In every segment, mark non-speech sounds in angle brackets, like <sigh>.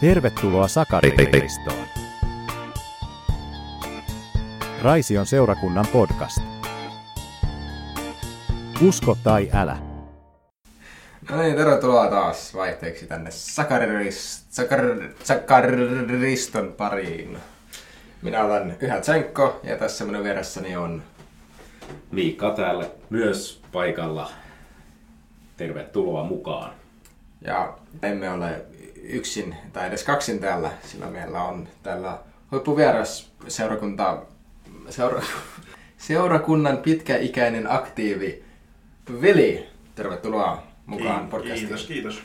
Tervetuloa Sakariristoon. Raision seurakunnan podcast. Usko tai älä. No niin, tervetuloa taas vaihteeksi tänne Sakaririst, Sakar, Sakariston pariin. Minä olen Yhä Tsenkko ja tässä minun vieressäni on... Miikka täällä myös paikalla. Tervetuloa mukaan. Ja emme ole yksin tai edes kaksin täällä, sillä meillä on täällä huippuvieras seurakunta, seura, <laughs> seurakunnan pitkäikäinen aktiivi Vili. Tervetuloa mukaan podcastiin. Kiitos, kiitos.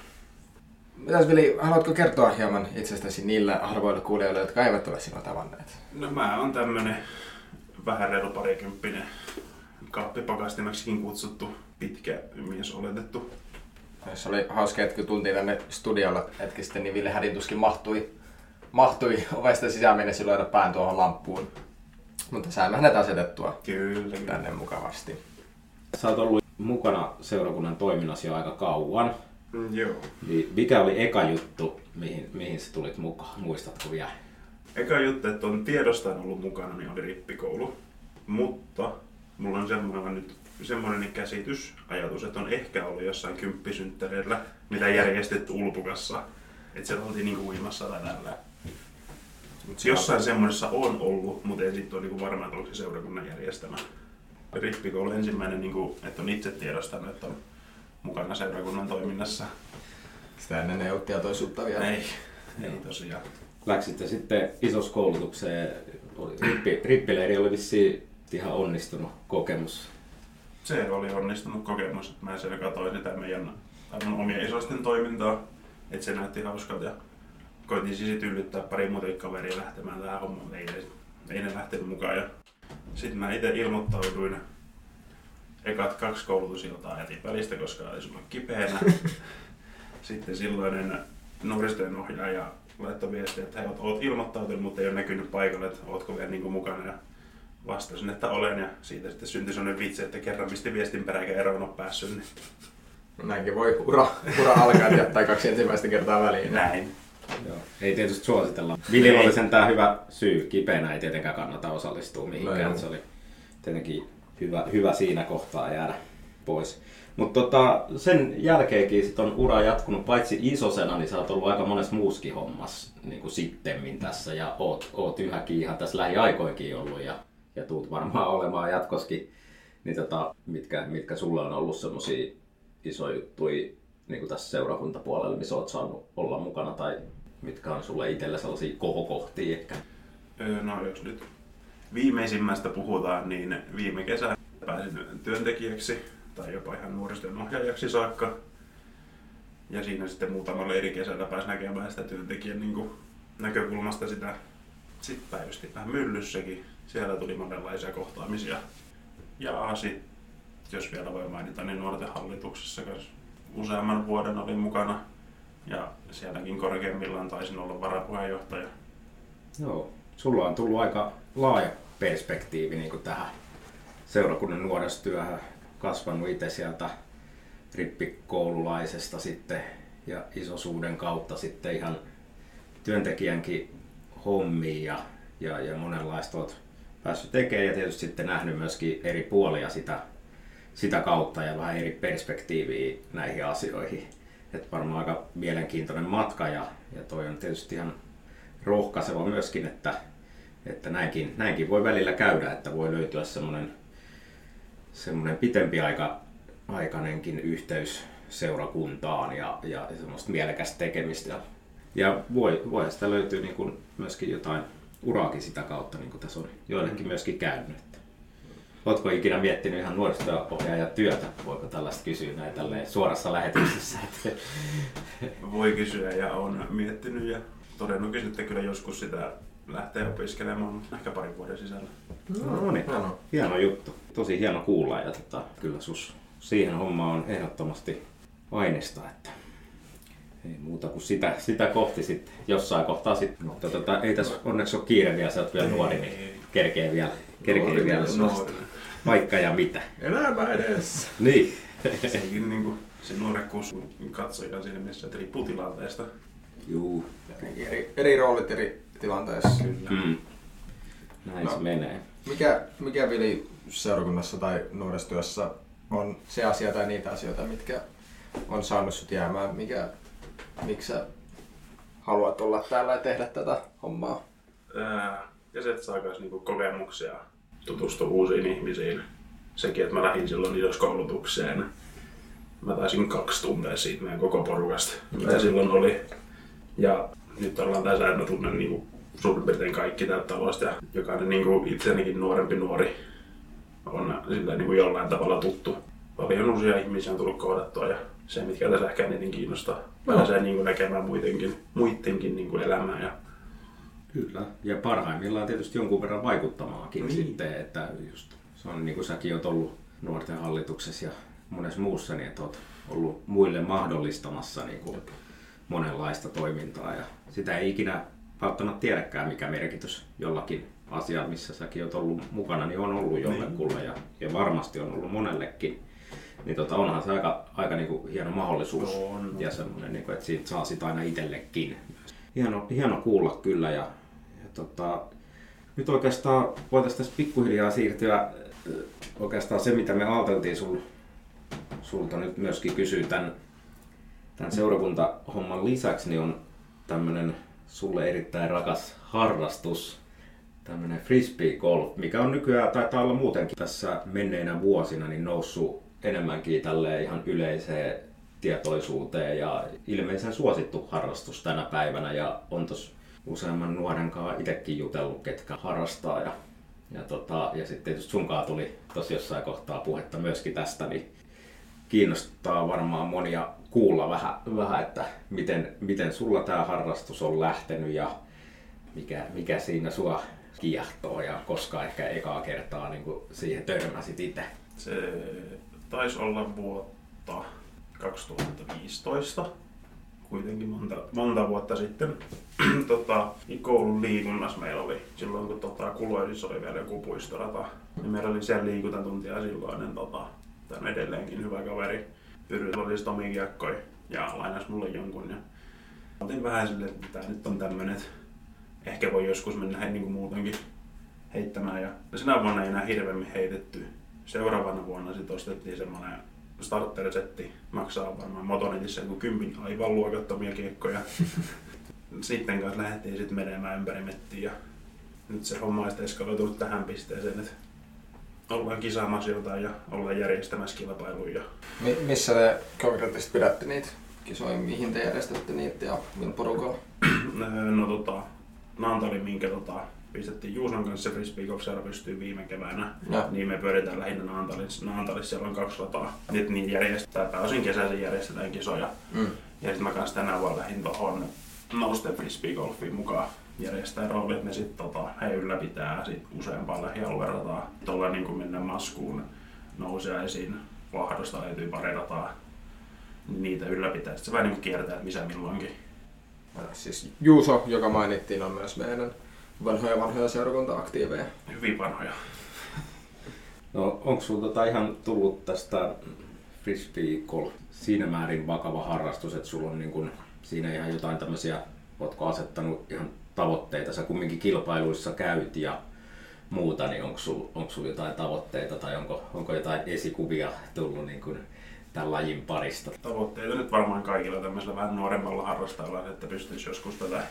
Mitäs Vili, haluatko kertoa hieman itsestäsi niille harvoille kuulijoille, jotka eivät ole sinua tavanneet? No mä oon tämmönen vähän reilu parikymppinen kappipakastimeksikin kutsuttu pitkä mies oletettu. Se oli hauska, että kun tultiin tänne studiolla hetki sitten, niin Ville Hädintuskin mahtui, mahtui ovesta sisään mennessä lyödä pään tuohon lamppuun. Mutta saimme hänet asetettua Kyllä. tänne mukavasti. Sä oot ollut mukana seurakunnan toiminnassa jo aika kauan. Mm, Joo. Mikä oli eka juttu, mihin, mihin sä tulit mukaan? Muistatko vielä? Eka juttu, että on tiedostaan ollut mukana, niin oli rippikoulu. Mutta mulla on semmoinen nyt semmoinen käsitys, ajatus, että on ehkä ollut jossain kymppisynttäreillä, mitä järjestetty Ulpukassa. Että siellä oltiin niinku uimassa tai tällä. Mut jossain semmoisessa on ollut, mutta en sitten ole niinku varma, että onko se seurakunnan järjestämä. Rippikoulu ensimmäinen, niinku, että on itse tiedostanut, että on mukana seurakunnan toiminnassa. Sitä ennen ei ollut tietoisuutta vielä. Ei, ei tosiaan. Läksitte sitten isossa koulutukseen. Oli, rippi, rippileiri oli vissiin ihan onnistunut kokemus. Se oli onnistunut kokemus, että mä siellä katsoin sitä meidän tai mun omien isoisten toimintaa, että se näytti hauskalta ja koitin siis yllyttää pari muuta kaveria lähtemään tähän hommaan, ei, ne- ei ne lähtenyt mukaan. Ja sitten mä itse ilmoittauduin ekat kaksi koulutusiltaa jätin välistä, koska oli sulla kipeänä. <laughs> Sitten silloinen nuorisotyön ohjaaja laittoi viestiä, että hei, oot- oot ilmoittautunut, mutta ei ole näkynyt paikalle, että ootko vielä niin mukana. Ja vastasin, että olen ja siitä sitten syntyi sellainen vitsi, että kerran misti viestin perään eikä eroon ole päässyt. Niin Näinkin voi ura, ura alkaa ja jättää kaksi ensimmäistä kertaa väliin. näin. Joo. Ei tietysti suositella. Vilillä oli sentään hyvä syy. Kipeänä ei tietenkään kannata osallistua No mihinkään. Se oli tietenkin hyvä, hyvä siinä kohtaa jäädä pois. Mutta tota, sen jälkeenkin sit on ura jatkunut, paitsi isosena, niin sä oot ollut aika monessa muuskin hommassa niin kuin sittemmin tässä ja oot, oot yhäkin ihan tässä lähiaikoinkin ollut ja, ja tuut varmaan <laughs> olemaan jatkoskin. Niin tota, mitkä, mitkä sulle on ollut semmosia isoja juttuja niin tässä seurakuntapuolella, missä oot saanut olla mukana tai mitkä on sulle itselle sellaisia kohokohtia ehkä? No jos nyt viimeisimmästä puhutaan, niin viime kesänä pääsin työntekijäksi tai jopa ihan nuorisotyön ohjaajaksi saakka. Ja siinä sitten muutamalla eri kesällä pääsi näkemään sitä työntekijän niin näkökulmasta sitä. Sitten päivystin vähän myllyssäkin. Siellä tuli monenlaisia kohtaamisia. Ja sitten, jos vielä voi mainita, niin nuorten hallituksessa useamman vuoden olin mukana. Ja sielläkin korkeimmillaan taisin olla varapuheenjohtaja. Joo. Sulla on tullut aika laaja perspektiivi niin kuin tähän seurakunnan nuorisotyöhön. Kasvanut itse sieltä rippikoululaisesta sitten ja isosuuden kautta sitten ihan työntekijänkin hommiin ja, ja, ja monenlaista olet päässyt tekemään ja tietysti sitten nähnyt myöskin eri puolia sitä, sitä kautta ja vähän eri perspektiiviä näihin asioihin. Et varmaan aika mielenkiintoinen matka ja, ja toi on tietysti ihan rohkaiseva myöskin, että, että näinkin, näinkin voi välillä käydä, että voi löytyä semmoinen semmoinen pitempi aika, aikainenkin yhteys seurakuntaan ja, ja semmoista mielekästä tekemistä. Ja, voi, voi sitä löytyy niin kuin myöskin jotain uraakin sitä kautta, niin kuin tässä on joillekin myöskin käynyt. Oletko ikinä miettinyt ihan nuorisotyöohjaajan työtä? Voiko tällaista kysyä näin tälleen suorassa lähetyksessä? <laughs> Että, Voi kysyä ja on miettinyt ja todennut kyllä, että kyllä joskus sitä lähtee opiskelemaan, ehkä parin vuoden sisällä. no niin, Hienoa. hieno juttu. Tosi hieno kuulla ja tota, kyllä sus siihen hommaan on ehdottomasti aineista, että ei muuta kuin sitä, sitä kohti sitten jossain kohtaa sitten. Mutta tota, ei tässä onneksi ole kiire vielä, sä oot vielä nuori, niin kerkee vielä, kerkee Nuori vielä sellaista vaikka ja mitä. Elämä edessä. Niin. Sekin niin kuin, se nuorekkuus siinä mielessä, että riippuu tilanteesta. Juu. Eri, eri roolit eri tilanteissa. Mm. Näin No. se menee. Mikä, mikä Vili seurakunnassa tai nuorisotyössä on se asia tai niitä asioita, mitkä on saanut sut jäämään? Mikä, miksi sä haluat olla täällä ja tehdä tätä hommaa? Ää, ja se, että saataisiin niinku kokemuksia, tutustua uusiin ihmisiin. Sekin, että mä lähdin silloin idoskoulutukseen. Mä taisin kaksi tuntia siitä meidän koko porukasta, mitä silloin oli. Ja nyt ollaan tässä, että mä tunnen niinku suurin piirtein kaikki täältä talosta. Ja jokainen niinku itsenikin nuorempi nuori on sillä niinku jollain tavalla tuttu. Paljon uusia ihmisiä on tullut kohdattua ja se, mitkä tässä ehkä eniten kiinnostaa. Pääsee niinku näkemään muidenkin, muidenkin niinku elämää ja Kyllä. Ja parhaimmillaan tietysti jonkun verran vaikuttamaakin Niin. sitten, että just, se on niin kuin säkin oot ollut nuorten hallituksessa ja monessa muussa, niin että oot ollut muille mahdollistamassa niin kuin monenlaista toimintaa ja sitä ei ikinä välttämättä tiedäkään, mikä merkitys jollakin asialla, missä säkin oot ollut mukana, niin on ollut jollekulle ja, ja varmasti on ollut monellekin. Niin tota, onhan se aika, aika niin kuin hieno mahdollisuus On. ja semmoinen, niin kuin, että siitä saa sitä aina itsellekin. Hieno, hieno kuulla kyllä ja, ja tota, nyt oikeastaan voitaisiin tässä pikkuhiljaa siirtyä äh, oikeastaan se, mitä me ajateltiin sul, sulta nyt myöskin kysyä tämän, tämän seurakuntahomman lisäksi, niin on tämmöinen sulle erittäin rakas harrastus, tämmöinen frisbee golf, mikä on nykyään, taitaa olla muutenkin tässä menneinä vuosina, niin noussut enemmänkin tälle ihan yleiseen tietoisuuteen ja ilmeisen suosittu harrastus tänä päivänä ja on tos useamman nuoren kanssa itsekin jutellut, ketkä harrastaa ja, ja, tota, ja sitten tietysti sunkaan tuli tosi jossain kohtaa puhetta myöskin tästä, niin kiinnostaa varmaan monia kuulla vähän, vähän että miten, miten sulla tämä harrastus on lähtenyt ja mikä, mikä siinä sua kiehtoo ja koska ehkä ekaa kertaa niin siihen törmäsit itse. Se taisi olla vuotta 2015, kuitenkin monta, monta vuotta sitten. <clears throat> tota, niin koulun liikunnassa meillä oli, silloin kun tota, Kuloisissa oli vielä joku puistorata, niin meillä oli siellä liikuntatuntia silloinen, tota, tämä on edelleenkin hyvä kaveri, Pyry oli Tomi Kiekkoi ja lainas mulle jonkun. Ja otin vähän silleen, että tämä nyt on tämmönen, että ehkä voi joskus mennä niin kuin muutenkin heittämään. Ja sinä vuonna ei enää hirveämmin heitetty. Seuraavana vuonna sitten ostettiin semmoinen starter-setti, maksaa varmaan Motonetissa joku kympin aivan luokattomia kiekkoja. <laughs> sitten kanssa lähdettiin sitten menemään ympäri mettiä ja nyt se homma on eskaloitunut tähän pisteeseen, että ollaan kisaamassa jotain ja ollaan järjestämässä kilpailuja. ja Mi- missä te konkreettisesti pidätte niitä kisoja, mihin te järjestätte niitä ja millä porukalla? <clears throat> No tota, Naantali, minkä tota, pistettiin Juuson kanssa se frisbee golf pystyy viime keväänä, Ja. niin me pyöritään lähinnä Naantalissa. Naantalissa siellä on kaksi rataa. Nyt niin järjestetään, pääosin kesäisin järjestetään kisoja. Mm. Ja sitten mä kanssa tänä vuonna lähdin tuohon Nousten frisbee golfiin mukaan järjestää rooli, että ne sit tota, he ylläpitää sit useampaa lähialuerataa. Tuolla niin kuin mennään maskuun nousiaisiin, vahdosta löytyy pari rataa. Niin niitä ylläpitää. Sitten se vähän niin kuin kiertää, että missä milloinkin. Siis Juuso, joka mainittiin, on myös meidän vanhoja vanhoja seurakunta-aktiiveja. Hyvin vanhoja. No onko sulla tota ihan tullut tästä frisbee golf siinä määrin vakava harrastus, että sulla on niin kun siinä ihan jotain tämmöisiä, ootko asettanut ihan tavoitteita, sä kumminkin kilpailuissa käyt ja muuta, niin onko sulla onko sul jotain tavoitteita tai onko, onko jotain esikuvia tullut niin kun tämän lajin parista? Tavoitteita nyt varmaan kaikilla tämmöisellä vähän nuoremmalla harrastajalla, että pystyisi joskus tätä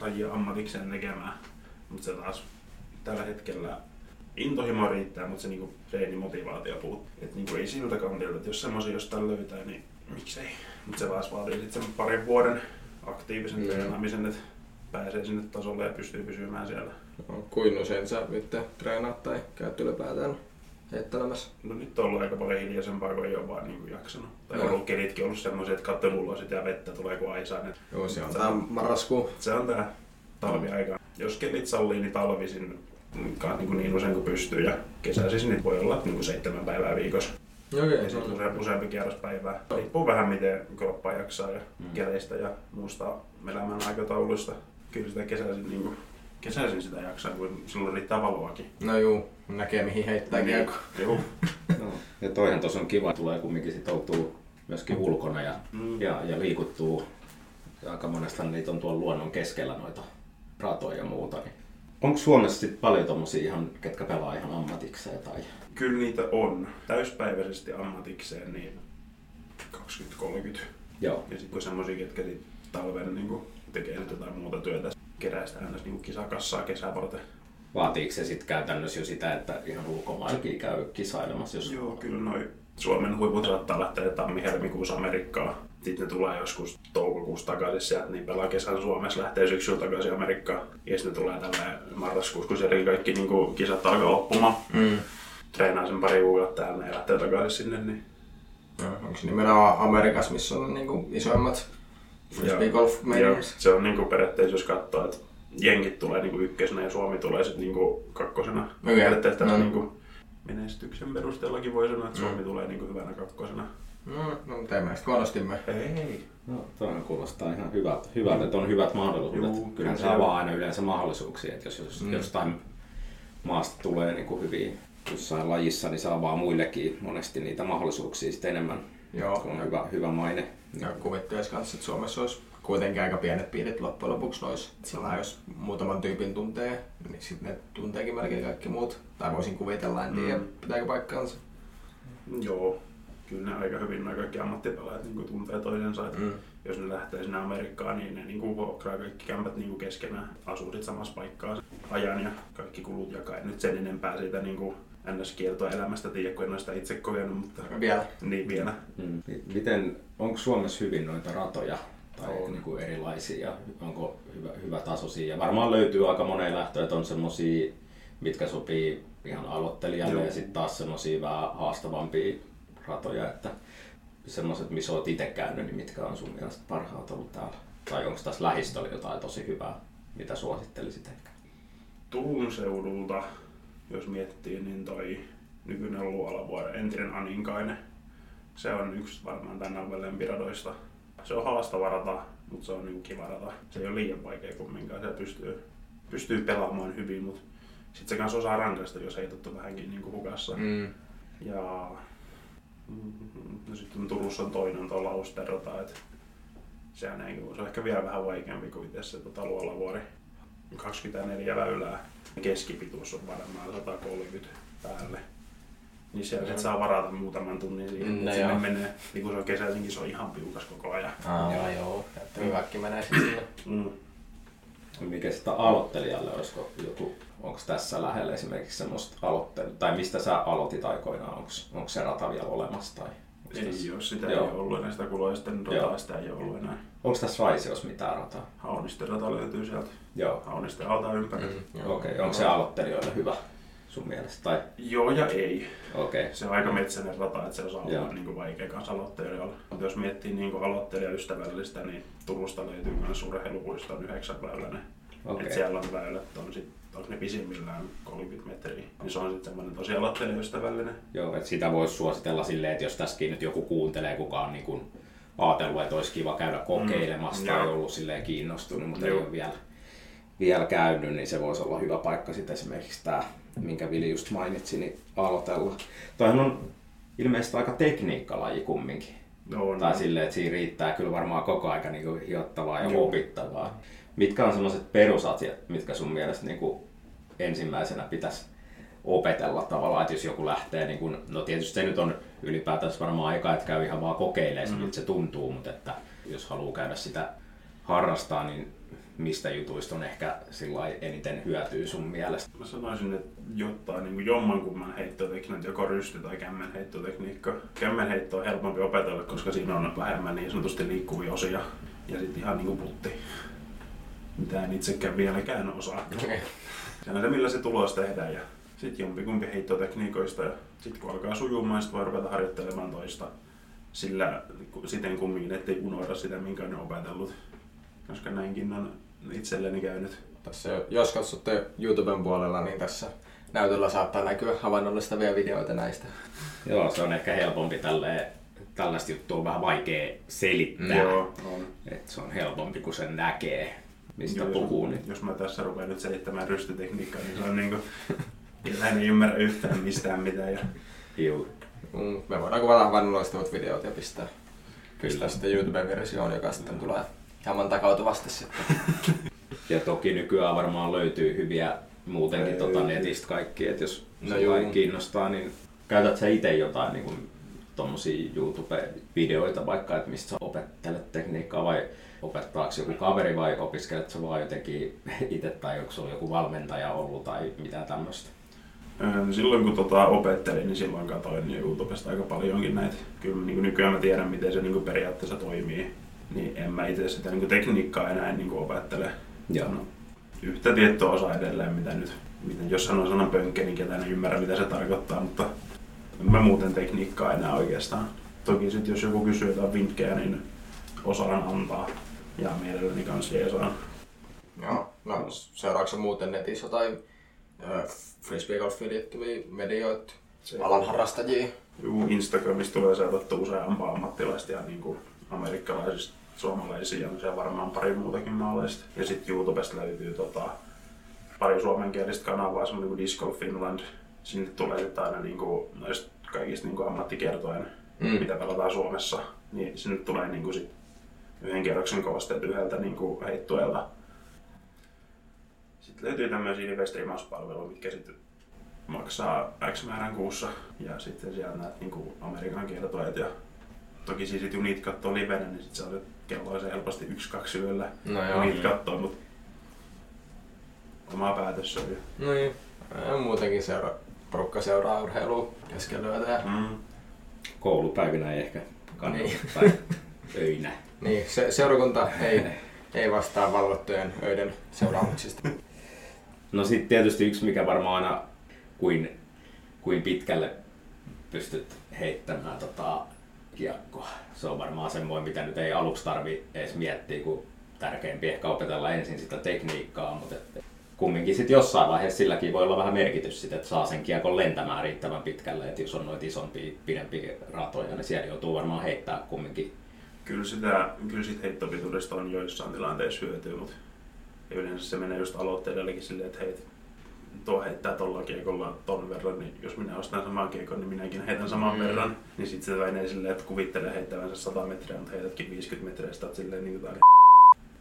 lajia ammatikseen tekemään. Mutta se taas tällä hetkellä intohimo riittää, mutta se, niinku, se ei niin motivaatio puuttuu. Et niinku ei siltä kantilta, että jos semmoisia jostain löytää, niin miksei. Mutta se taas vaatii sitten sen parin vuoden aktiivisen Mm. treenaamisen, että pääsee sinne tasolle ja pystyy pysymään siellä. No, kuin usein sä nyt treenaat tai käyt ylipäätään heittelemässä? No nyt on ollut aika paljon hiljaisempaa, kun ei ole vaan niinku jaksanut. Tai Joo. ollut kelitkin ollut semmoisia, että kattomulla ja vettä tulee kuin aisaan. Joo, se on tää marraskuu. Se on tää talviaika. Jos kelit sallii, niin talvisin niin, kuin niin usein kuin pystyy ja kesäisin niin voi olla niin kuin seitsemän päivää viikossa. Okei, Ja sitten useampi, useampi kierros päivää. Riippuu vähän miten kroppa jaksaa ja Mm. keleistä ja muusta elämän aikatauluista. Kyllä sitä kesäisin, niin kuin, kesäisin sitä jaksaa, kun silloin riittää valoakin. No juu, näkee mihin heittää Niin, kiekko. <laughs> Joo. No, ja toihan tuossa on kiva, tulee kumminkin sit oltua myöskin ulkona ja, Mm. ja, ja liikuttuu ja aika monesta niitä on tuolla luonnon keskellä noita ratoja ja muuta. Niin. Onko Suomessa sit paljon tommosia ihan, ketkä pelaa ihan ammatikseen tai Kyllä niitä on. Täyspäiväisesti ammatikseen niin 20-30. Joo. Ja sitten kun semmosia, ketkä sit talven niin tekee nyt jotain muuta työtä, kerää sitä aina niin kisakassaa kesää varten. Vaatiiko se sitten käytännössä jo sitä, että ihan ulkomaillakin käy kisailemassa, jos Joo, kyllä noi Suomen huiput saattaa lähteä tammi-helmikuussa Amerikkaan. Sitten ne tulee joskus toukokuussa takaisin sieltä, niin pelaa kesän Suomessa, lähtee syksyllä takaisin Amerikkaan. Ja sitten ne tulee tällä marraskuussa, kun siellä kaikki niin kuin, kisat alkaa loppumaan. Mm. Treenaa sen pari kuukautta täällä ja lähtee takaisin sinne. Niin Onko se nimenomaan Amerikassa, missä on niinku isoimmat frisbee golf Joo, meiningissä? se on niinku periaatteessa, jos katsoo, että jenkit tulee niinku ykkösenä ja Suomi tulee sitten niinku kakkosena. Okei. Periaatteessa tällä Mm. niinku menestyksen perusteellakin voi sanoa, että Suomi tulee niinku hyvänä kakkosena. No, no teemme sitten huonostimme. Ei. No, toinen kuulostaa ihan hyvältä, hyvältä että on hyvät mahdollisuudet. Juu, kyllä se avaa on. aina yleensä mahdollisuuksia, että jos, jos Mm. jostain maasta tulee niin kuin hyviä jossain lajissa, niin se avaa muillekin monesti niitä mahdollisuuksia sitten enemmän, Joo. kun on hyvä, hyvä maine. Ja kuvittelisi kanssa, että Suomessa olisi kuitenkin aika pienet piirit loppujen lopuksi nois. Sillä jos muutaman tyypin tuntee, niin sitten ne tunteekin melkein kaikki muut. Tai voisin kuvitella, en tiedä, Mm. pitääkö paikkaansa. Joo. Kyllä ne aika hyvin nämä kaikki ammattipelaajat niin tuntee toisensa. Että Mm. Jos ne lähtee sinne Amerikkaan, niin ne niin vuokraa kaikki kämpät niin keskenään. Asuu samassa paikkaa ajan ja kaikki kulut jakaa. En nyt sen enempää siitä niin ns-kieltoa elämästä tiedä, kun en ole sitä itse kokenut, mutta Vielä. niin vielä. Mm. Miten, onko Suomessa hyvin noita ratoja tai On. niin kuin erilaisia onko hyvä, hyvä tasoisia? Ja varmaan löytyy aika moneen lähtöön, että on semmosia, mitkä sopii ihan aloittelijalle Joo. ja sitten taas semmosia vähän haastavampia ratoja, että semmoiset, missä olet itse käynyt, niin mitkä on sun mielestä parhaat ollut täällä? Tai onko tässä lähistöllä jotain tosi hyvää, mitä suosittelisit ehkä? Turun seudulta, jos miettii, niin toi nykyinen Luolavuori, entinen Aninkainen, se on yksi varmaan tämän alueen lempiradoista. Se on haastava rata, mutta se on niin kiva rata. Se ei ole liian vaikea kumminkaan, se pystyy, pystyy pelaamaan hyvin, mutta sitten se kanssa osaa rankaista, jos heität on vähänkin niin hukassa. Mm. Ja no sitten Turussa on toinen tuo Lausterata, että sehän ei, se on ehkä vielä vähän vaikeampi kuin itse se tota, Luolavuori. 24 väylää. Keskipituus on varmaan 130 päälle. Niin siellä sit saa varata muutaman tunnin siihen, Mm, että no sinne menee. Niin kun se on kesäisinkin, se on ihan piukas koko ajan. Aa, joo, joo. Että hyväkin menee sitten sinne. Mm. Mikä sitä aloittelijalle, olisiko joku, onko tässä lähellä esimerkiksi semmoista aloittelu, tai mistä sä aloitit aikoinaan, onko, onko se rata vielä olemassa tai onko tässä, Ei ole, sitä Joo. ei ole ollut enää, sitä kuloisten Joo. rataa, sitä ei ole ollut enää. onko tässä Raisiossa mitään rataa? Haunisten rata löytyy sieltä. Joo, Haunisten alta ympäri. Mm. okei. Okay. Onko se aloittelijoille hyvä sun mielestä? Tai, Joo ja ei. okei. Okay. Se on aika metsäinen rata, että se osaa Joo. olla niin vaikea kanssa aloittelijoilla. Mutta jos miettii niin aloittelijaystävällistä, niin Turusta löytyy myös urheilupuiston yhdeksän väyläinen. Okay. Et siellä on väylät, on sit, onko ne pisimmillään 30 metriä. Niin se on sitten semmoinen tosi aloittelijaystävällinen. Joo, että sitä voisi suositella silleen, että jos tässäkin nyt joku kuuntelee, kuka on niin kuin ajatellut, että olisi kiva käydä kokeilemassa Mm, tai joo. ollut silleen kiinnostunut, mutta Joo. ei ole vielä, vielä käynyt, niin se voisi olla hyvä paikka sitten esimerkiksi tämä, minkä Vili just mainitsi, niin aloitella. Toihan on ilmeisesti aika tekniikkalaji kumminkin. No. Tai silleen, että siinä riittää kyllä varmaan koko aika niin hiottavaa ja Joo. opittavaa. Mitkä on sellaiset perusasiat, mitkä sun mielestä niin kuin ensimmäisenä pitäisi opetella tavallaan, että jos joku lähtee, niin kuin, no tietysti se nyt on ylipäätään varmaan aika, että käy ihan vaan kokeilemaan, mm. miltä se tuntuu, mutta että jos haluaa käydä sitä harrastaa, niin mistä jutuista on ehkä eniten hyötyä sun mielestä? Mä sanoisin, että jotain niin jommankumman heittotekniikka, joko rysty- tai kämmenheittotekniikka. Kämmenheitto on helpompi opetella, koska siinä on vähemmän niin sanotusti liikkuvia osia. Ja sitten ihan niin kuin putti, mitä en itsekään vieläkään osaa. On se, millä se tulos tehdään. Ja sitten jompikumpi heittotekniikoista. Ja sitten kun alkaa sujumaan, sitten voi ruveta harjoittelemaan toista. Sillä siten kumminkin, ettei unohda sitä, minkä on opetellut. Koska näinkin on itselleni käynyt. Tässä, jos katsotte YouTuben puolella, niin tässä näytöllä saattaa näkyä havainnollistavia videoita näistä. Joo, se on ehkä helpompi tälleen, tällaista juttua on vähän vaikea selittää. Joo, on. Et se on helpompi, kun sen näkee, mistä Joo, puhuu. Jos, Niin. jos mä tässä rupean nyt selittämään rystytekniikkaa, niin se on niinku... Ketään ei ymmärrä yhtään mistään mitään. Ja Juu, Mm, me voidaan kuvata havainnollistavat videot ja pistää, Kyllä. pistää sitten YouTuben versioon, joka sitten tulee hieman takautuvasti sitten. <laughs> Ja toki nykyään varmaan löytyy hyviä muutenkin Ei. tota netistä kaikki, että jos No juu. kiinnostaa, niin käytät sä itse jotain niin kuin, tommosia YouTube-videoita vaikka, että mistä sä opettelet tekniikkaa vai opettaako joku kaveri vai opiskelet sä vaan jotenkin itse tai onko sulla joku valmentaja ollut tai mitä tämmöistä? Öö, Silloin kun tota opettelin, niin silloin katsoin YouTubesta aika paljonkin näitä. Kyllä niin nykyään mä tiedän, miten se niin periaatteessa toimii. Niin en mä itse sitä niin tekniikkaa enää niin opettele. Joo. No, yhtä tiettyä osaa edelleen, mitä nyt, miten, jos sanon sanan pönkkä, niin ketään ei ymmärrä, mitä se tarkoittaa, mutta en mä muuten tekniikkaa enää oikeastaan. Toki sitten jos joku kysyy jotain vinkkejä, niin osaan antaa. Ja mielelläni kanssa jeesaan. Joo, no seuraavaksi muuten netissä ö, frisbeegolfiin liittyviä medioita, Se- alan harrastajia. Juu, Instagramista tulee seurattu useampaa ammattilaista ja niin kuin amerikkalaisista suomalaisia siellä varmaan pari muutakin maalaista. Ja sitten YouTubesta löytyy tota, pari suomenkielistä kanavaa, semmoinen kuin Disc Golf Finland. Sinne tulee sitten aina niin kuin, noista kaikista niin kuin ammattikertojen, Mm. mm. mitä pelataan Suomessa. Niin sinne tulee niin kuin sit yhden kierroksen koosteet yhdeltä niin kuin heittuelta. Sitten löytyy tämmöisiä live-striimauspalveluja, mitkä sitten maksaa X määrän kuussa ja sitten siellä näet niinku Amerikan kertojat ja toki siis sit unit kattoo livenä, niin sit sä olet kello se helposti yksi kaksi yöllä No joo. unit kattoo, mut oma päätös se oli. No niin, ja muutenkin seura, porukka seuraa urheilua keskellä yötä ja Mm. Koulupäivinä ei ehkä kannata Niin. öinä. <laughs> Niin, se, seurakunta ei, <laughs> ei vastaa valvottujen öiden seuraamuksista. No sitten tietysti yksi, mikä varmaan aina kuin, kuin pitkälle pystyt heittämään tota, kiekkoa. Se on varmaan semmoinen, mitä nyt ei aluksi tarvi edes miettiä, kun tärkeämpi ehkä opetella ensin sitä tekniikkaa, mutta et kumminkin sitten jossain vaiheessa silläkin voi olla vähän merkitys, sit, että saa sen kiekon lentämään riittävän pitkälle, että jos on noita isompia, pidempiä ratoja, niin siellä joutuu varmaan heittää kumminkin. Kyllä, sitä, kyllä sit heittopituudesta on joissain tilanteissa hyötyä, mutta yleensä se menee just aloittelijallekin silleen, että hei, tuo heittää tuolla kiekolla ton verran, niin jos minä ostan saman kiekon, niin minäkin heitän saman Mm. verran. Niin sit se menee silleen, että kuvittelee heittävänsä 100 metriä, mutta heitätkin 50 metriä, sitä silleen niin kuin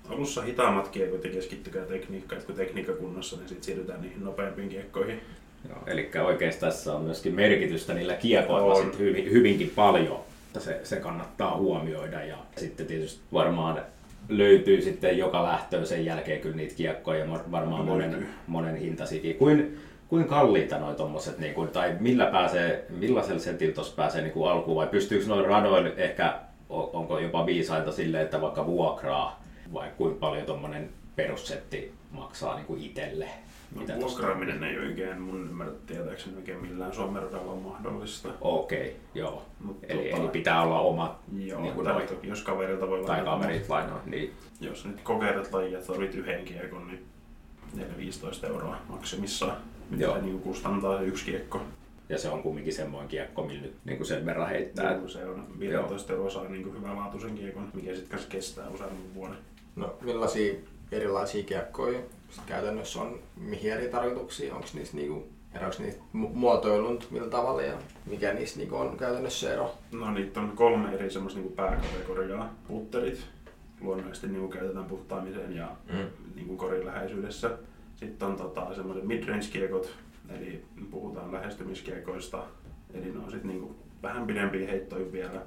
Alussa hitaammat kiekot ja keskittykää tekniikkaan, että kun tekniikka kunnossa, niin sitten siirrytään niihin nopeampiin kiekkoihin. Joo, eli oikeastaan tässä on myöskin merkitystä niillä kiekoilla On. sit hyvin, hyvinkin paljon. Että se, se kannattaa huomioida ja sitten tietysti varmaan löytyy sitten joka lähtöön sen jälkeen kyllä niitä kiekkoja varmaan monen, monen hintasikin. Kuin, kuin kalliita noi tommoset, niin kuin, tai millä pääsee, millaisella setillä tuossa pääsee niin kuin alkuun vai pystyykö noin radoilla ehkä, onko jopa viisainta silleen, että vaikka vuokraa vai kuinka paljon tuommoinen perussetti maksaa niin kuin itselle? No, tosta- vuokraaminen ei oikein mun ymmärrä tietääkseni oikein millään Suomen radalla on mahdollista. Okei, joo. Mut Eli, tota- eli pitää olla oma, Joo, niin kuin tai toki jos kaverilta voi tai lainata, kaverit lainaa. Niin, Jos nyt kokeilet lajia, että olit yhden kiekon, niin 4-15 euroa maksimissaan. Mitä Joo. niin kustantaa se yksi kiekko. ja se on kumminkin semmoinen kiekko, millä nyt niin kuin sen verran heittää. Joo, se on 15 euroa saa niin hyvälaatuisen kiekon, mikä sitten kestää useamman vuoden. No, millaisia erilaisia kiekkoja käytännössä on, mihin eri tarkoituksia, onko niissä niinku, eroako niistä mu- muotoilun millä tavalla ja mikä niissä niinku on käytännössä ero? No niitä on kolme eri semmoista niin pääkategoriaa. Putterit, luonnollisesti niin käytetään puhtaamiseen ja Mm. niin kuin korin läheisyydessä. Sitten on tota, semmoiset midrange-kiekot, eli puhutaan lähestymiskiekoista. Eli ne on sitten niin vähän pidempiä heittoja vielä.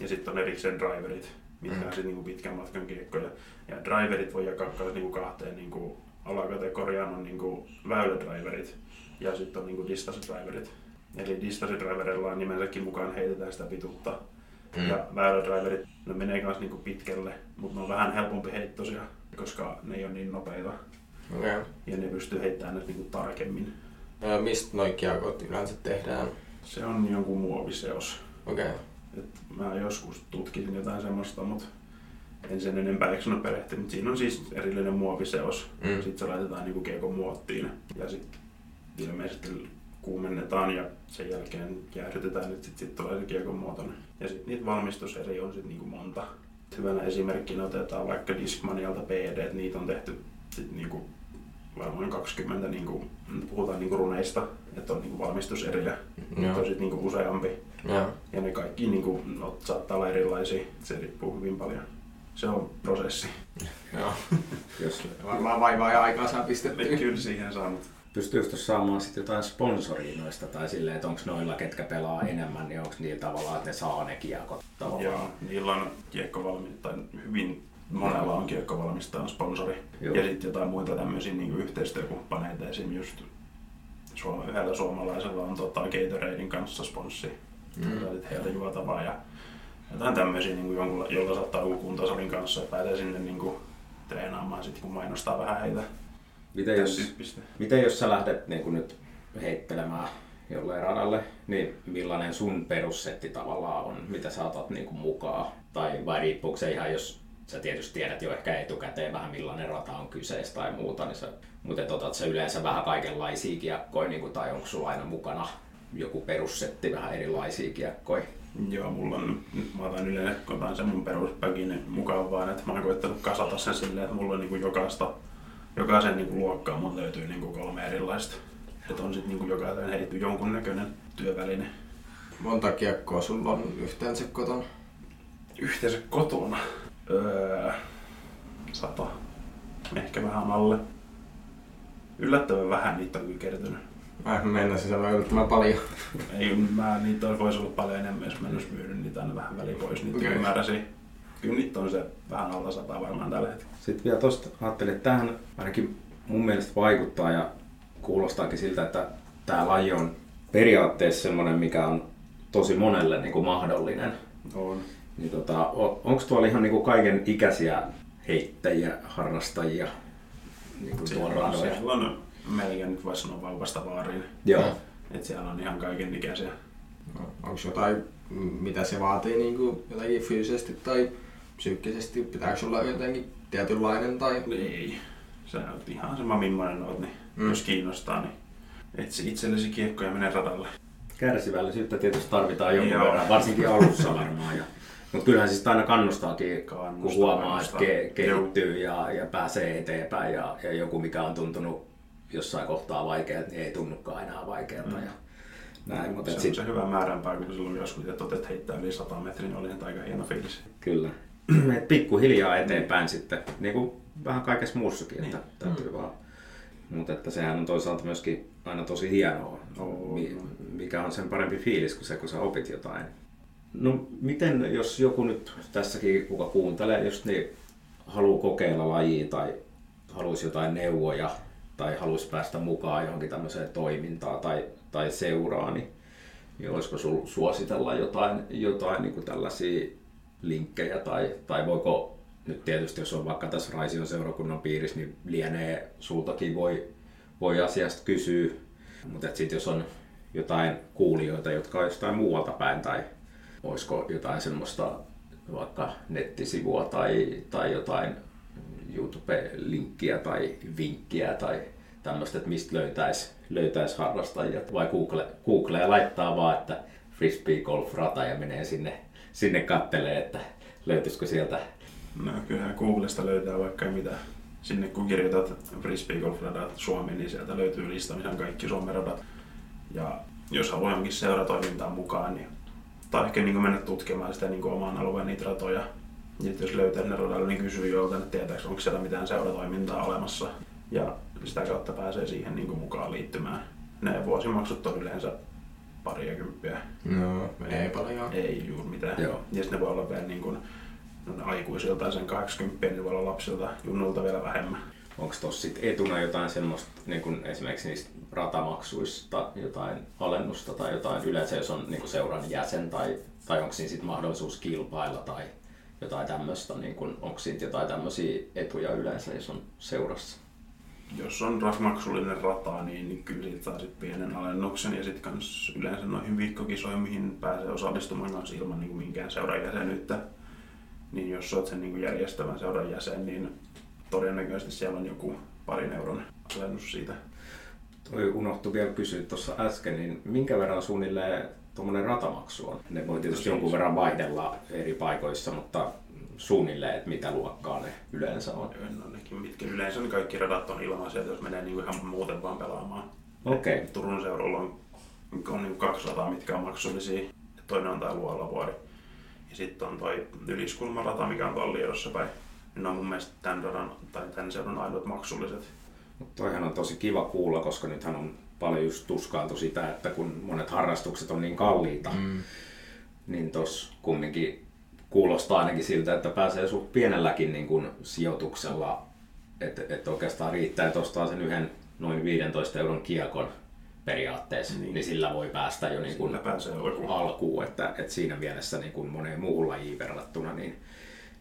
Ja sitten on erikseen driverit, mitkä Mm. on sitten niin pitkän matkan kiekkoja. Ja driverit voi jakaa myös niin kahteen niin kuin alakategoriaan on niin kuin väylädriverit ja sitten on niin kuin distanssdriverit. Eli distanssdriverilla on nimensäkin mukaan heitetään sitä pituutta. Mm. Ja väylädriverit, ne menee myös niin pitkälle, mutta ne on vähän helpompi heittosia, koska ne ei ole niin nopeita. Okay. Ja ne pystyy heittämään ne niin tarkemmin. Ja mistä noi kiekot yleensä tehdään? Se on jonkun muoviseos. Okei. Okay. Et mä joskus tutkisin jotain semmoista, mutta en sen enempää eksonut perehtyä. Mutta siinä on siis erillinen muoviseos. Mm. Mm. Sitten se laitetaan niinku kiekon muottiin ja sitten ilmeisesti kuumennetaan ja sen jälkeen jäähdytetään, että sitten sit tulee se kiekon muotoinen. Ja sitten niitä valmistuseriä on sitten niinku monta. Hyvänä esimerkkinä otetaan vaikka Discmanialta PD, että niitä on tehty sit niinku varmaan 20, niinku, puhutaan niinku runeista, että on niinku valmistuseriä. Niitä Joo. on sitten niinku useampi. Joo. Ja ne kaikki niin kuin, no, saattaa olla erilaisia, se riippuu hyvin paljon. Se on prosessi. Joo. Jos Varmaan vaivaa ja aikaa saa pistettyä. Kyllä siihen saa, mutta pystyykö tuossa saamaan sitten jotain sponsoria noista tai silleen, että onko noilla, ketkä pelaa enemmän, niin onko niillä tavallaan, että ne saa ne kiekot tavallaan? Joo, niillä on kiekkovalmistaja, tai hyvin monella on kiekkovalmistajan sponsori. Joo. Ja sitten jotain muita tämmöisiä niin yhteistyökumppaneita, esim. just Suoma, yhdellä suomalaisella on tota, Gatoradein kanssa sponssi. Mm. heiltä juotavaa ja jotain tämmöisiä, niin kuin jonkun, jolla saattaa joku kuntosalin kanssa ja pääsee sinne niin kuin, treenaamaan sitten, kun mainostaa vähän heitä. Miten jos, tyyppistä. miten jos sä lähdet niin nyt heittelemään jolleen radalle, niin millainen sun perussetti tavallaan on, mitä sä otat niin kuin mukaan? Tai vai riippuuko se ihan, jos sä tietysti tiedät jo ehkä etukäteen vähän millainen rata on kyseessä tai muuta, niin sä, mutta otat sä yleensä vähän kaikenlaisia kiekkoja, niin kuin, tai onko sulla aina mukana joku perussetti vähän erilaisia kiekkoja? Joo, mulla on, mä otan yleensä, kun otan sen mun peruspäkin mukaan vaan, että mä oon koittanut kasata sen silleen, että mulla on niin kuin jokaista, jokaisen niin kuin luokkaan mun löytyy niin kuin kolme erilaista. Että on sitten niin jokaisen heitetty jonkunnäköinen työväline. Monta kiekkoa sulla on yhteensä kotona? Yhteensä kotona. Öö, sata. Ehkä vähän alle. Yllättävän vähän niitä on kyllä kertynyt. Mä mennäisin sanoa yllättävän paljon. Ei, mä, niitä voisi olla paljon enemmän, jos mä en olisi myynyt niitä aina vähän väliin pois. Niitä okay. ymmärräsin. Kyllä niitä on se vähän alla sata varmaan tällä hetkellä. Sitten vielä tuosta ajattelin, että tämähän ainakin mun mielestä vaikuttaa ja kuulostaakin siltä, että tämä laji on periaatteessa sellainen, mikä on tosi monelle niin kuin mahdollinen. On. Niin tota, onko tuolla ihan niin kuin kaiken ikäisiä heittäjiä, harrastajia niin kuin tuolla Siellä on, radoilla? siellä on melkein nyt voisi sanoa vauvasta vaariin. Joo. Et siellä on ihan kaiken ikäisiä. Onko jotain, mitä se vaatii niin kuin jotenkin fyysisesti tai psyykkisesti? Pitääkö olla jotenkin tietynlainen tai... Ei. Sä oot ihan sama millainen oot, niin Mm. jos kiinnostaa, niin etsi itsellesi kiekko ja mene radalle. Kärsivällisyyttä tietysti tarvitaan jonkun Joo. verran, varsinkin alussa varmaan. Ja, mutta kyllähän siis aina kannustaakin, kun Kannustaa, huomaa, että kannustaa. ke- kehittyy ja, ja pääsee eteenpäin ja, ja joku, mikä on tuntunut jossain kohtaa vaikealta, niin ei tunnukaan enää vaikealta. Mm. Ja näin, mutta Se on sit, se hyvä määränpää, kun silloin joskus että otet heittää yli 100 metriä, niin oli aika hieno fiilis. Kyllä. <clears throat> Et pikkuhiljaa eteenpäin sitten, niin kuin vähän kaikessa muussakin, että Niin. täytyy vaan. Mutta että sehän on toisaalta myöskin aina tosi hienoa, on. mikä on sen parempi fiilis kuin se, kun sä opit jotain. No miten, jos joku nyt tässäkin, kuka kuuntelee, just niin haluaa kokeilla lajia tai haluaisi jotain neuvoja tai haluaisi päästä mukaan johonkin tämmöiseen toimintaan tai, tai seuraan, niin, niin olisiko sinulla suositella jotain, jotain niin kuin tällaisia linkkejä? Tai, tai voiko nyt tietysti, jos on vaikka tässä Raision seurakunnan piirissä, niin lienee sultakin voi, voi asiasta kysyä, mutta sitten jos on jotain kuulijoita, jotka on jostain muualta päin tai olisiko jotain semmoista vaikka nettisivua tai, tai jotain YouTube-linkkiä tai vinkkiä tai tämmöistä, että mistä löytäisi löytäis harrastajia. Vai Google, Google laittaa vaan, että frisbee golf rata ja menee sinne, sinne kattelee, että löytyisikö sieltä. No kyllähän Googlesta löytää vaikka mitä. Sinne kun kirjoitat frisbee golf radat Suomi, niin sieltä löytyy lista, missä on kaikki Suomen radat. Ja jos haluaa johonkin seuratoimintaan mukaan, niin tai ehkä niin mennä tutkimaan sitä niin oman alueen niitä ratoja. Ja sitten jos löytää ne radalle, niin kysyy joltain, että tietääkö, onko siellä mitään seuratoimintaa olemassa. Ja sitä kautta pääsee siihen niin mukaan liittymään. Ne vuosimaksut on yleensä pariakymppiä. No, ei paljon. Ei juuri mitään. Joo. Ja sitten ne voi olla vielä niin kuin, no aikuisilta sen 80, niin voi olla lapsilta, junnulta vielä vähemmän. Onko tuossa sitten etuna jotain semmoista, niin kun esimerkiksi niistä ratamaksuista jotain alennusta tai jotain yleensä, jos on niin kun seuran jäsen tai, tai onko siinä sitten mahdollisuus kilpailla tai jotain tämmöistä, niin kun, onko siitä jotain tämmöisiä etuja yleensä, jos on seurassa? Jos on ra- maksullinen rata, niin, niin kyllä siitä saa sit pienen alennuksen. Ja sitten kans yleensä noihin viikkokisoihin, mihin pääsee osallistumaan kanssa ilman niin minkään seuran jäsenyyttä. Niin jos olet sen niin järjestävän seuran jäsen, niin todennäköisesti siellä on joku parin euron alennus siitä. Toi unohtui vielä kysyä tuossa äsken, niin minkä verran suunnilleen tuommoinen ratamaksu on? Ne voi tietysti jonkun verran vaihdella eri paikoissa, mutta suunnilleen, että mitä luokkaa ne yleensä on. No nekin, mitkä yleensä niin kaikki radat on ilmaisia, jos menee niin ihan muuten vaan pelaamaan. Okei. Et Turun seudulla on, on niin kaksi rataa, mitkä on maksullisia. Toinen on tämä Luolavuori. Ja sitten on toi Yliskulmarata, mikä on tuolla Liedossa päin. Ne on mun mielestä tämän, radan, tai tämän seudun ainoat maksulliset. Toihan on tosi kiva kuulla, koska nythän on paljon just tuskailtu sitä, että kun monet harrastukset on niin kalliita, mm. niin tos kumminkin kuulostaa ainakin siltä, että pääsee suht pienelläkin niin kuin sijoituksella, että et oikeastaan riittää, että ostaa sen yhden noin 15 euron kiekon periaatteessa, niin, niin sillä voi päästä jo niin kuin alkuun, että, että siinä mielessä niin kuin moneen muuhun lajiin verrattuna, niin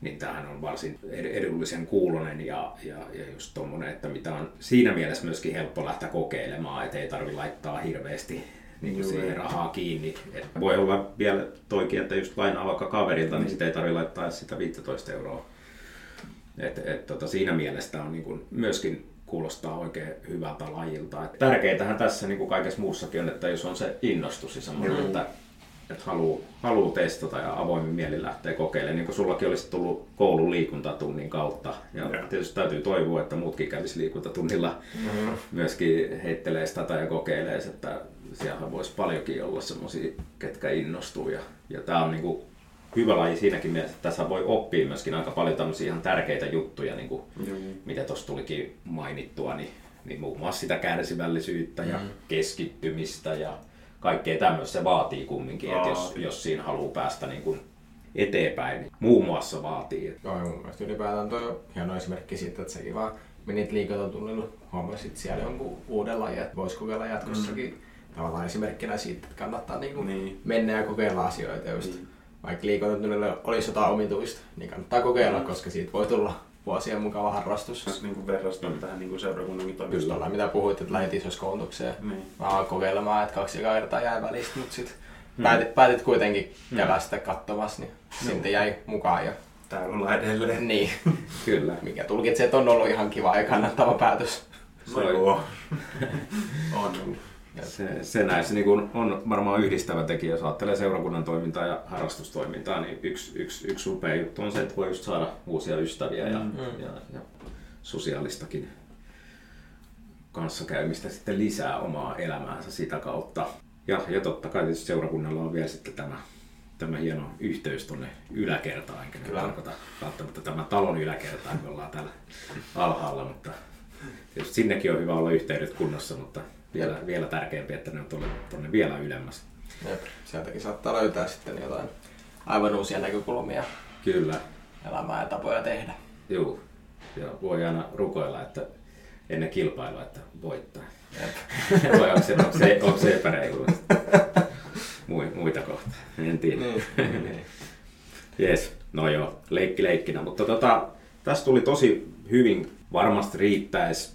niin tämähän on varsin edullisen kuulonen ja, ja, ja just tommonen, että mitä on siinä mielessä myöskin helppo lähteä kokeilemaan, että ei tarvi laittaa hirveästi niin kuin siihen rahaa kiinni. Et voi olla vielä toikin, että just lainaa vaikka kaverilta, niin sitä ei tarvi laittaa sitä 15 euroa. Et, et, tota, siinä mielessä on niin kuin myöskin kuulostaa oikein hyvältä lajilta. Et tärkeintähän tässä niin kuin kaikessa muussakin on, että jos on se innostus ja semmoinen, mm. että että haluaa, haluu testata ja avoimin mieli lähteä kokeilemaan, niin kuin sullakin olisi tullut koulun liikuntatunnin kautta. Ja, ja. tietysti täytyy toivoa, että muutkin kävisi liikuntatunnilla mm-hmm. myöskin heittelee sitä ja kokeilee, että siellä voisi paljonkin olla semmoisia, ketkä innostuu. Ja, ja tämä on niin kuin hyvä laji siinäkin mielessä, että tässä voi oppia myöskin aika paljon tämmöisiä ihan tärkeitä juttuja, niin kuin mm-hmm. mitä tuossa tulikin mainittua, niin, niin muun muassa sitä kärsivällisyyttä ja mm-hmm. keskittymistä ja kaikkea tämmöistä se vaatii kumminkin, että jos, jos siinä haluaa päästä niin kuin eteenpäin, niin muun muassa vaatii. Joo, mun mielestä ylipäätään toi on hieno esimerkki siitä, että sekin vaan menit liikuntatunnilla, huomasit siellä jonkun uuden lajin, että voisi kokeilla jatkossakin. Mm. Tavallaan esimerkkinä siitä, että kannattaa niinku niin. mennä ja kokeilla asioita. Just. Niin. Vaikka liikuntatunnilla olisi jotain omituista, niin kannattaa kokeilla, mm. koska siitä voi tulla vuosien mukava harrastus. Niin kuin verrastaa mm. tähän niin kuin seurakunnankin toimistoon. Just ollaan, mitä puhuit, että lähdit. Niin. Mä kokeilemaan, että kaksi kertaa jäi välistä, mutta sitten mm. päätit, päätit kuitenkin mm. käydä sitä katsomassa, niin mm. sitten jäi mukaan. Ja... Täällä ollaan edelleen. Niin, <laughs> kyllä. Mikä tulkitsee, että on ollut ihan kiva ja kannattava päätös. No joo. <laughs> on. Se, se näissä niin kuin on varmaan yhdistävä tekijä, jos ajattelee seurakunnan toimintaa ja harrastustoimintaa, niin yksi, yksi, yksi upea juttu on se, että voi just saada uusia ystäviä ja, mm. ja, ja sosiaalistakin kanssakäymistä sitten lisää omaa elämäänsä sitä kautta. Ja, ja totta kai tietysti seurakunnalla on vielä sitten tämä, tämä hieno yhteys tuonne yläkertaan, enkä Kyllä. tarkoita välttämättä tämä talon yläkertaan, kun ollaan täällä alhaalla, mutta tietysti sinnekin on hyvä olla yhteydet kunnossa, mutta vielä, vielä tärkeämpi, että ne on tuonne, tuonne vielä ylemmäs. Jep. Sieltäkin saattaa löytää sitten jotain aivan uusia näkökulmia. Kyllä. Elämää ja tapoja tehdä. Joo. Ja voi aina rukoilla, että ennen kilpailua, että voittaa. <laughs> Vai onko se, onko se, onko se epäreilu? Muita kohtaa. En tiedä. Niin, niin. Yes. No joo, leikki leikkinä. Mutta tota, tässä tuli tosi hyvin. Varmasti riittäisi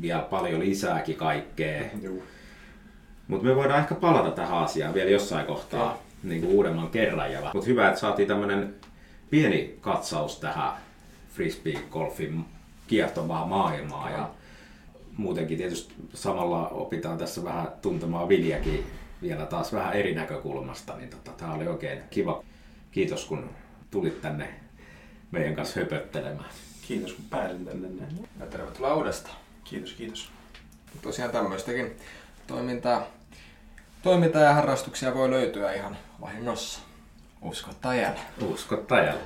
vielä paljon lisääkin kaikkea. <laughs> Mutta me voidaan ehkä palata tähän asiaan vielä jossain kohtaa niin kuin uudemman kerran. Mutta hyvä, että saatiin tämmöinen pieni katsaus tähän frisbee-golfin kiehtovaa maailmaa. Ja muutenkin tietysti samalla opitaan tässä vähän tuntemaan Viljakin vielä taas vähän eri näkökulmasta. Niin tota, tämä oli oikein kiva. Kiitos kun tulit tänne meidän kanssa höpöttelemään. Kiitos kun pääsin tänne. Ja tervetuloa uudestaan. Kiitos, kiitos. Tosiaan tämmöistäkin toimintaa, toimintaa ja harrastuksia voi löytyä ihan vahingossa. Usko tai älä. Usko tai älä.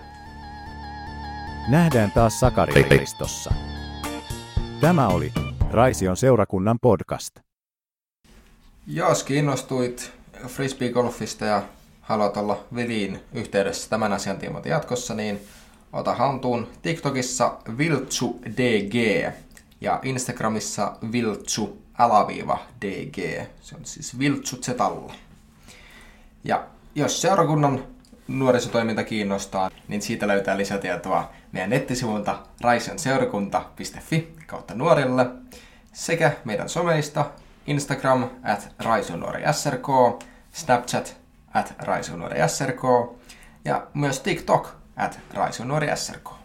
Nähdään taas Sakari-listossa. Tämä oli Raision seurakunnan podcast. Jos kiinnostuit frisbee-golfista ja haluat olla Viliin yhteydessä tämän asian tiimoilta jatkossa, niin ota haltuun TikTokissa viltsu.dg ja Instagramissa viltsu alaviiva dg. Se on siis viltsu zetalla. Ja jos seurakunnan nuorisotoiminta kiinnostaa, niin siitä löytää lisätietoa meidän nettisivuilta raisenseurakunta.fi kautta nuorille sekä meidän someista Instagram at raisonuorisrk, Snapchat at raisonuorisrk ja myös TikTok at raisonuorisrk.